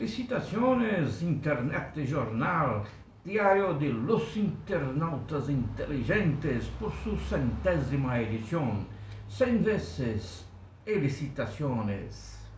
Felicitaciones, Internet Jornal, Diario de los Internautas Inteligentes, por su centésima edición. Cien veces felicitaciones.